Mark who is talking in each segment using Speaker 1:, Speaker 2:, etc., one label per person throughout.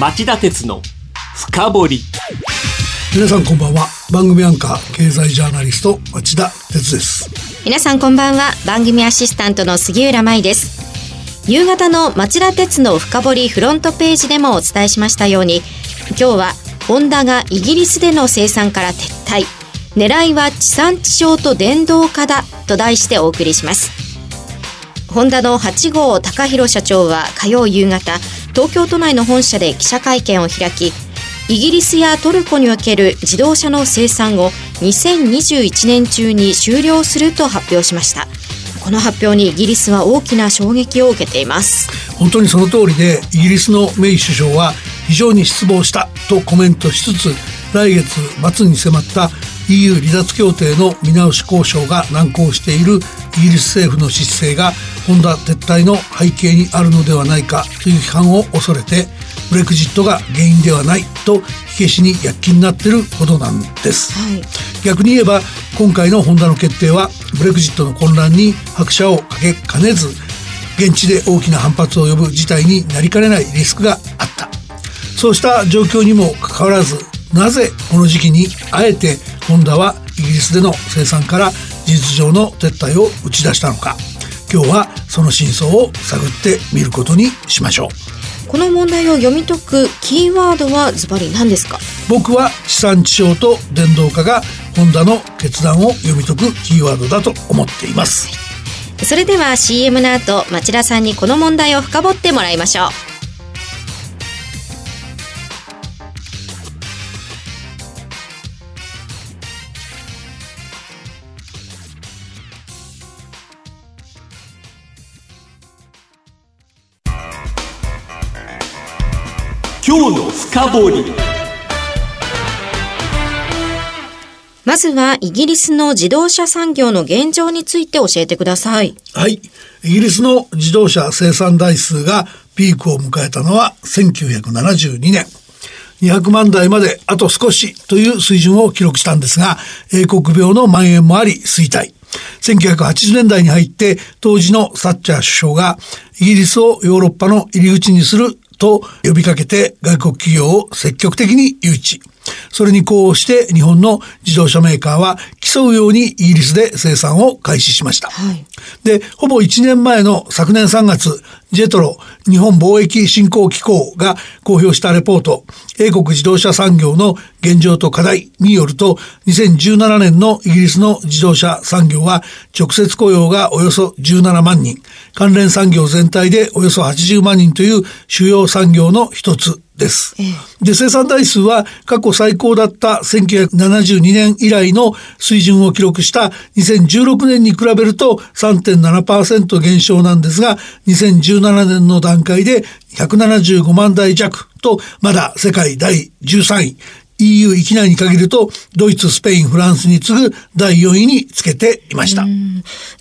Speaker 1: 町田鉄の深掘り。
Speaker 2: 皆さんこんばんは。番組アンカー経済ジャーナリスト町田鉄です。
Speaker 3: 皆さんこんばんは。番組アシスタントの杉浦舞です。夕方の町田鉄の深掘りフロントページでもお伝えしましたように今日はホンダがイギリスでの生産から撤退。狙いは地産地消と電動化だと題してお送りします。ホンダの8号高弘社長は火曜夕方東京都内の本社で記者会見を開きイギリスやトルコにおける自動車の生産を2021年中に終了すると発表しました。この発表にイギリスは大きな衝撃を受けています。
Speaker 2: 本当にその通りでイギリスのメイ首相は非常に失望したとコメントしつつ来月末に迫った EU 離脱協定の見直し交渉が難航しているイギリス政府の姿勢がホンダ撤退の背景にあるのではないかという批判を恐れてブレクジットが原因ではないと火消しに躍起になってるほどなんです、はい、逆に言えば今回のホンダの決定はブレクジットの混乱に拍車をかけかねず現地で大きな反発を呼ぶ事態になりかねないリスクがあった。そうした状況にもかかわらずなぜこの時期にあえてホンダはイギリスでの生産から事実上の撤退を打ち出したのか今日はその真相を探ってみることにしましょ
Speaker 3: う。この問題を読み解くキーワードはズバリ何ですか？
Speaker 2: 僕は地産地消と電動化がホンダの決断を読み解くキーワードだと思っています。
Speaker 3: それでは CM の後町田さんにこの問題を深掘ってもらいましょう
Speaker 1: 今日の深掘り
Speaker 3: まずはイギリスの自動車産業の現状について教えてください。
Speaker 2: はい。イギリスの自動車生産台数がピークを迎えたのは1972年。200万台まであと少しという水準を記録したんですが、英国病の蔓延もあり衰退。1980年代に入って当時のサッチャー首相がイギリスをヨーロッパの入り口にすると呼びかけて外国企業を積極的に誘致。それにこうして日本の自動車メーカーは競うようにイギリスで生産を開始しました。はい、で、ほぼ1年前の昨年3月、ジェトロ日本貿易振興機構が公表したレポート、英国自動車産業の現状と課題によると、2017年のイギリスの自動車産業は直接雇用がおよそ17万人、関連産業全体でおよそ80万人という主要産業の一つです。で、生産台数は過去最高だった1972年以来の水準を記録した2016年に比べると3.7%減少なんですが、2017年の段階で175万台弱と、まだ世界第13位。EU 域内に限ると、ドイツ、スペイン、フランスに次ぐ第4位につけていました。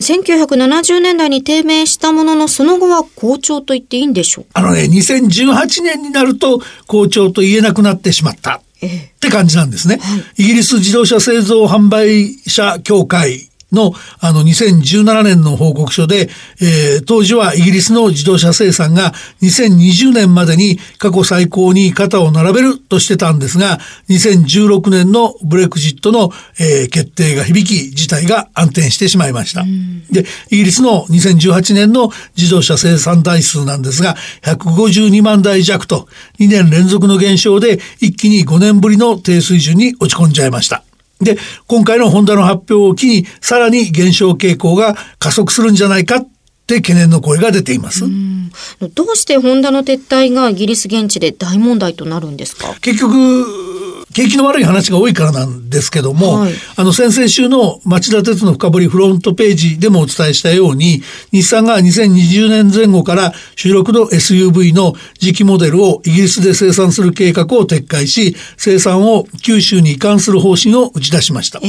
Speaker 3: 1970年代に低迷したものの、その後は好調と言っていいんでしょう
Speaker 2: あのね、2018年になると好調と言えなくなってしまった。って感じなんですね。イギリス自動車製造販売者協会の、あの、2017年の報告書で、えー、当時はイギリスの自動車生産が2020年までに過去最高に肩を並べるとしてたんですが、2016年のブレクジットの、えー、決定が響き、事態が暗転してしまいました。で、イギリスの2018年の自動車生産台数なんですが、152万台弱と2年連続の減少で一気に5年ぶりの低水準に落ち込んじゃいました。で、今回のホンダの発表を機に、さらに減少傾向が加速するんじゃないかって懸念の声が出ています。
Speaker 3: どうしてホンダの撤退がイギリス現地で大問題となるんですか？
Speaker 2: 結局、景気の悪い話が多いからなんですけども、はい、あの先々週の町田鉄の深掘りフロントページでもお伝えしたように、日産が2020年前後から主力の SUV の次期モデルをイギリスで生産する計画を撤回し、生産を九州に移管する方針を打ち出しました。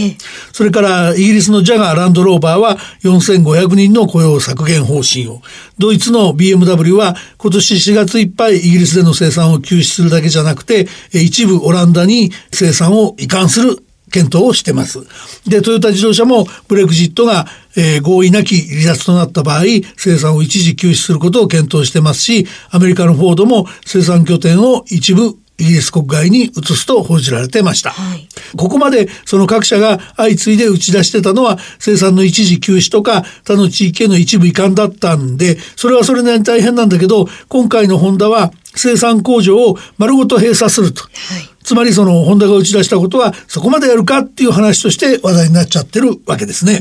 Speaker 2: それからイギリスのジャガーランドローバーは4500人の雇用削減方針を、ドイツの BMW は今年4月いっぱいイギリスでの生産を休止するだけじゃなくて、一部オランダに生産を移管する検討をしてます。で、トヨタ自動車もブレグジットがえー、合意なき離脱となった場合、生産を一時休止することを検討してますし、アメリカのフォードも生産拠点を一部イギリス国外に移すと報じられてました。はい、ここまでその各社が相次いで打ち出してたのは生産の一時休止とか他の地域への一部移管だったんで、それはそれなりに大変なんだけど、今回のホンダは生産工場を丸ごと閉鎖すると。はいつまりそのホンダが打ち出したことはそこまでやるかっていう話として話題になっちゃってるわけですね。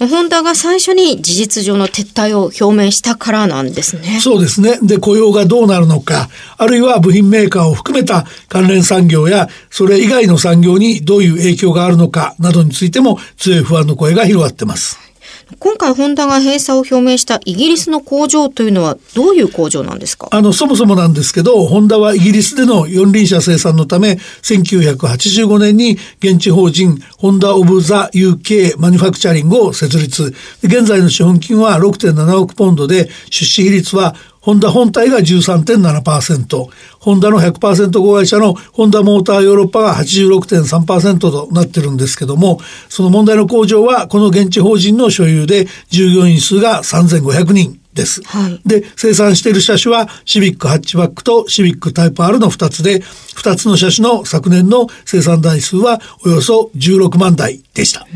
Speaker 3: うん、ホンダが最初に事実上の撤退を表明したからなんですね。
Speaker 2: そうですね。で、雇用がどうなるのか、あるいは部品メーカーを含めた関連産業やそれ以外の産業にどういう影響があるのかなどについても強い不安の声が広がってます。
Speaker 3: 今回ホンダが閉鎖を表明したイギリスの工場というのはどういう工場なんですか？
Speaker 2: あの、そもそもなんですけど、ホンダはイギリスでの四輪車生産のため、1985年に現地法人ホンダ・オブ・ザ・ UK マニファクチャリングを設立。現在の資本金は6.7億ポンドで、出資比率はホンダ本体が13.7%、ホンダの100%子会社のホンダモーターヨーロッパが86.3%となってるんですけども、その問題の工場はこの現地法人の所有で従業員数が3500人。です。はい、で、生産している車種はシビックハッチバックとシビックタイプ R の2つで、2つの車種の昨年の生産台数はおよそ16万台でした。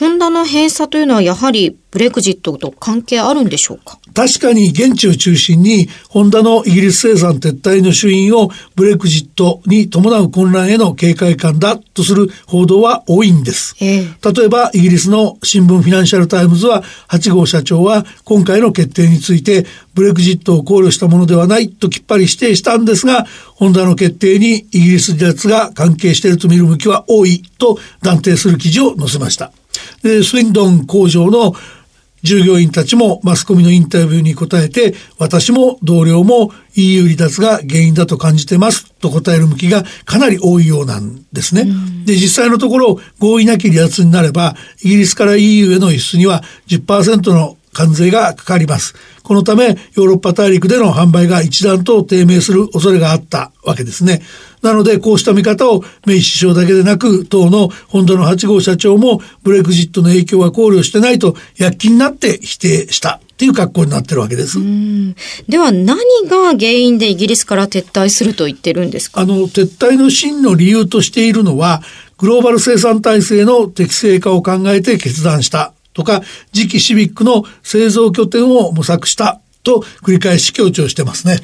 Speaker 3: ホンダの閉鎖というのはやはりブレクジットと関係あるんでしょうか？
Speaker 2: 確かに現地を中心にホンダのイギリス生産撤退の主因をブレクジットに伴う混乱への警戒感だとする報道は多いんです。えー、例えばイギリスの新聞フィナンシャルタイムズは八郷社長は今回の決定についてブレクジットを考慮したものではないときっぱり否定したんですが、ホンダの決定にイギリス離脱が関係していると見る向きは多いと断定する記事を載せました。でスウィンドン工場の従業員たちもマスコミのインタビューに答えて、私も同僚も EU 離脱が原因だと感じてますと答える向きがかなり多いようなんですね。で、実際のところ合意なき離脱になれば、イギリスから EU への輸出には10%の関税がかかります。このため、ヨーロッパ大陸での販売が一段と低迷する恐れがあったわけですね。なので、こうした見方をメイ首相だけでなく、党の本土の8号社長もブレグジットの影響は考慮してないと躍起になって否定したっていう格好になってるわけです。
Speaker 3: では何が原因でイギリスから撤退すると言ってるんですか？
Speaker 2: あの、撤退の真の理由としているのは、グローバル生産体制の適正化を考えて決断したとか、次期シビックの製造拠点を模索したと繰り返し強調してますね。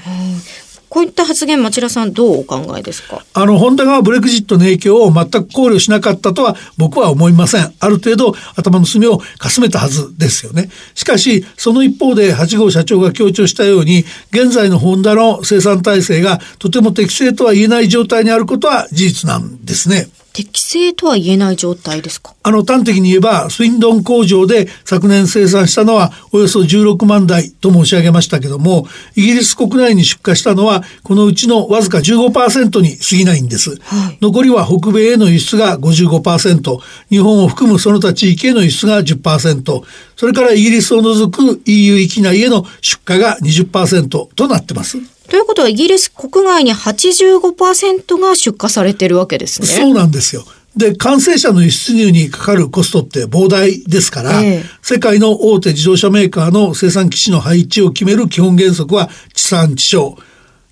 Speaker 3: こういった発言、町田さんどうお考えですか？
Speaker 2: あの、ホンダがブレグジットの影響を全く考慮しなかったとは僕は思いません。ある程度頭の隅をかすめたはずですよね。しかし、その一方で8号社長が強調したように、現在のホンダの生産体制がとても適正とは言えない状態にあることは事実なんですね。
Speaker 3: 適正とは言えない状態ですか？
Speaker 2: あの端的に言えばスウィンドン工場で昨年生産したのはおよそ16万台と申し上げましたけどもイギリス国内に出荷したのはこのうちのわずか15%に過ぎないんです、はい、残りは北米への輸出が55%日本を含むその他地域への輸出が10%それからイギリスを除く EU 域内への出荷が20%となってます
Speaker 3: ということはイギリス国外に85%が出荷されてるわけですね。
Speaker 2: そうなんですよ。で、完成車の輸出入にかかるコストって膨大ですから、え世界の大手自動車メーカーの生産基地の配置を決める基本原則は地産地消。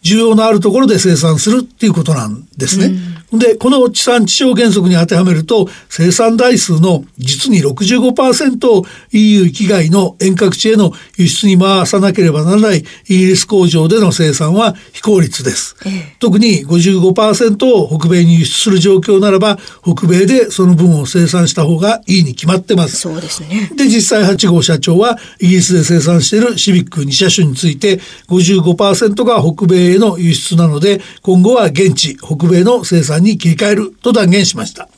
Speaker 2: 需要のあるところで生産するっていうことなんですね。うんで、この地産地消原則に当てはめると、生産台数の実に65%を EU 域外の遠隔地への輸出に回さなければならないイギリス工場での生産は非効率です。ええ、特に55%を北米に輸出する状況ならば、北米でその分を生産した方がいいに決まってます。
Speaker 3: そうですね。
Speaker 2: で、実際8号社長はイギリスで生産しているシビック2車種について55%が北米への輸出なので、今後は現地、北米の生産に切り替えると断言しました。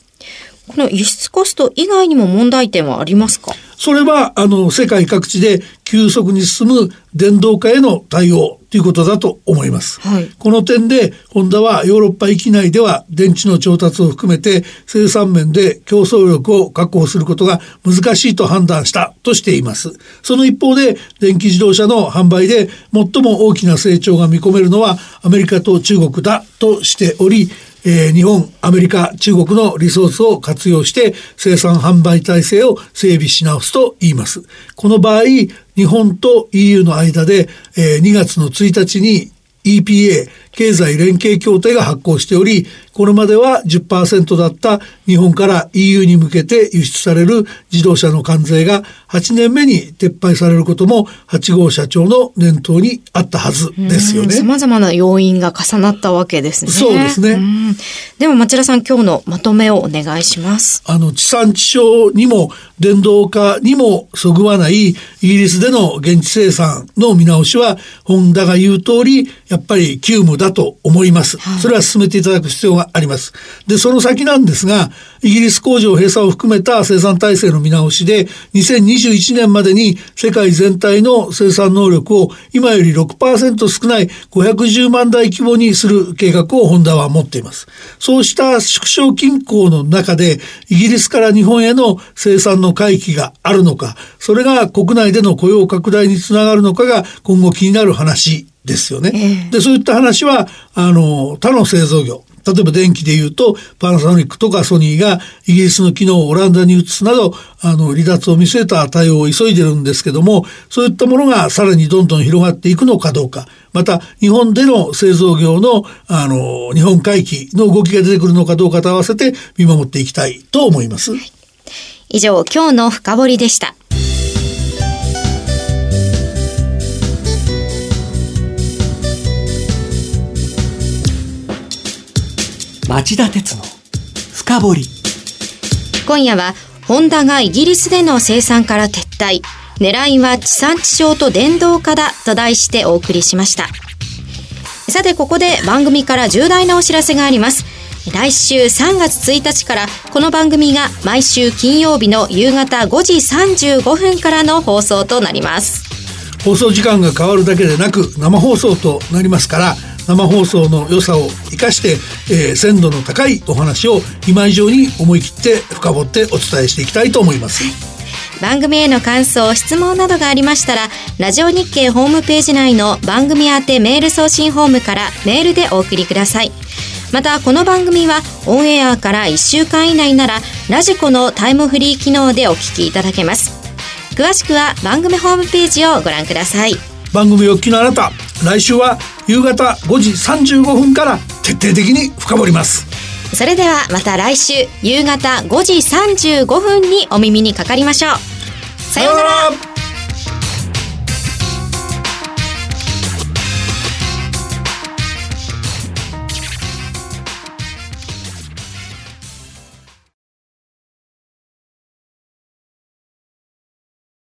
Speaker 3: この輸出コスト以外にも問題点はありますか？
Speaker 2: それは、あの、世界各地で急速に進む電動化への対応ということだと思います。はい、この点で、ホンダはヨーロッパ域内では電池の調達を含めて生産面で競争力を確保することが難しいと判断したとしています。その一方で、電気自動車の販売で最も大きな成長が見込めるのはアメリカと中国だとしており、えー、日本、アメリカ、中国のリソースを活用して生産販売体制を整備し直すと言います。この場合、日本と EU の間で、えー、2月の1日に EPA 経済連携協定が発行しており、これまでは10%だった日本から EU に向けて輸出される自動車の関税が8年目に撤廃されることも8号社長の念頭にあったはずですよね。
Speaker 3: 様々な要因が重なったわけですね。
Speaker 2: そうですね。
Speaker 3: でも町田さん今日のまとめをお願いします。
Speaker 2: あの地産地消にも電動化にもそぐわないイギリスでの現地生産の見直しはホンダが言う通りやっぱり急務だと思います。それは進めていただく必要があります。で、その先なんですが、イギリス工場閉鎖を含めた生産体制の見直しで、2021年までに世界全体の生産能力を今より6%少ない510万台規模にする計画をホンダは持っています。そうした縮小均衡の中で、イギリスから日本への生産の回帰があるのか、それが国内での雇用拡大につながるのかが今後気になる話ですよね。えー、で、そういった話は、あの、他の製造業、例えば電気で言うと、パナソニックとかソニーがイギリスの機能をオランダに移すなど、あの、離脱を見据えた対応を急いでるんですけども、そういったものがさらにどんどん広がっていくのかどうか、また、日本での製造業の、あの、日本回帰の動きが出てくるのかどうかと合わせて見守っていきたいと思います。はい、
Speaker 3: 以上、今日の深掘りでした。
Speaker 1: 町田鉄の深掘り。
Speaker 3: 今夜はホンダがイギリスでの生産から撤退。狙いは地産地消と電動化だと題してお送りしました。さてここで番組から重大なお知らせがあります。来週3月1日からこの番組が毎週金曜日の夕方5時35分からの放送となります。
Speaker 2: 放送時間が変わるだけでなく生放送となりますから生放送の良さを生かして、えー、鮮度の高いお話を今以上に思い切って深掘ってお伝えしていきたいと思います。
Speaker 3: 番組への感想、質問などがありましたら、ラジオ日経ホームページ内の番組宛てメール送信ホームからメールでお送りください。また、この番組はオンエアから1週間以内なら、ラジコのタイムフリー機能でお聞きいただけます。詳しくは番組ホームページをご覧ください。
Speaker 2: 番組お聞きのあなた、来週は夕方5時35分から徹底的に深掘ります。
Speaker 3: それではまた来週夕方5時35分にお耳にかかりましょう。さようなら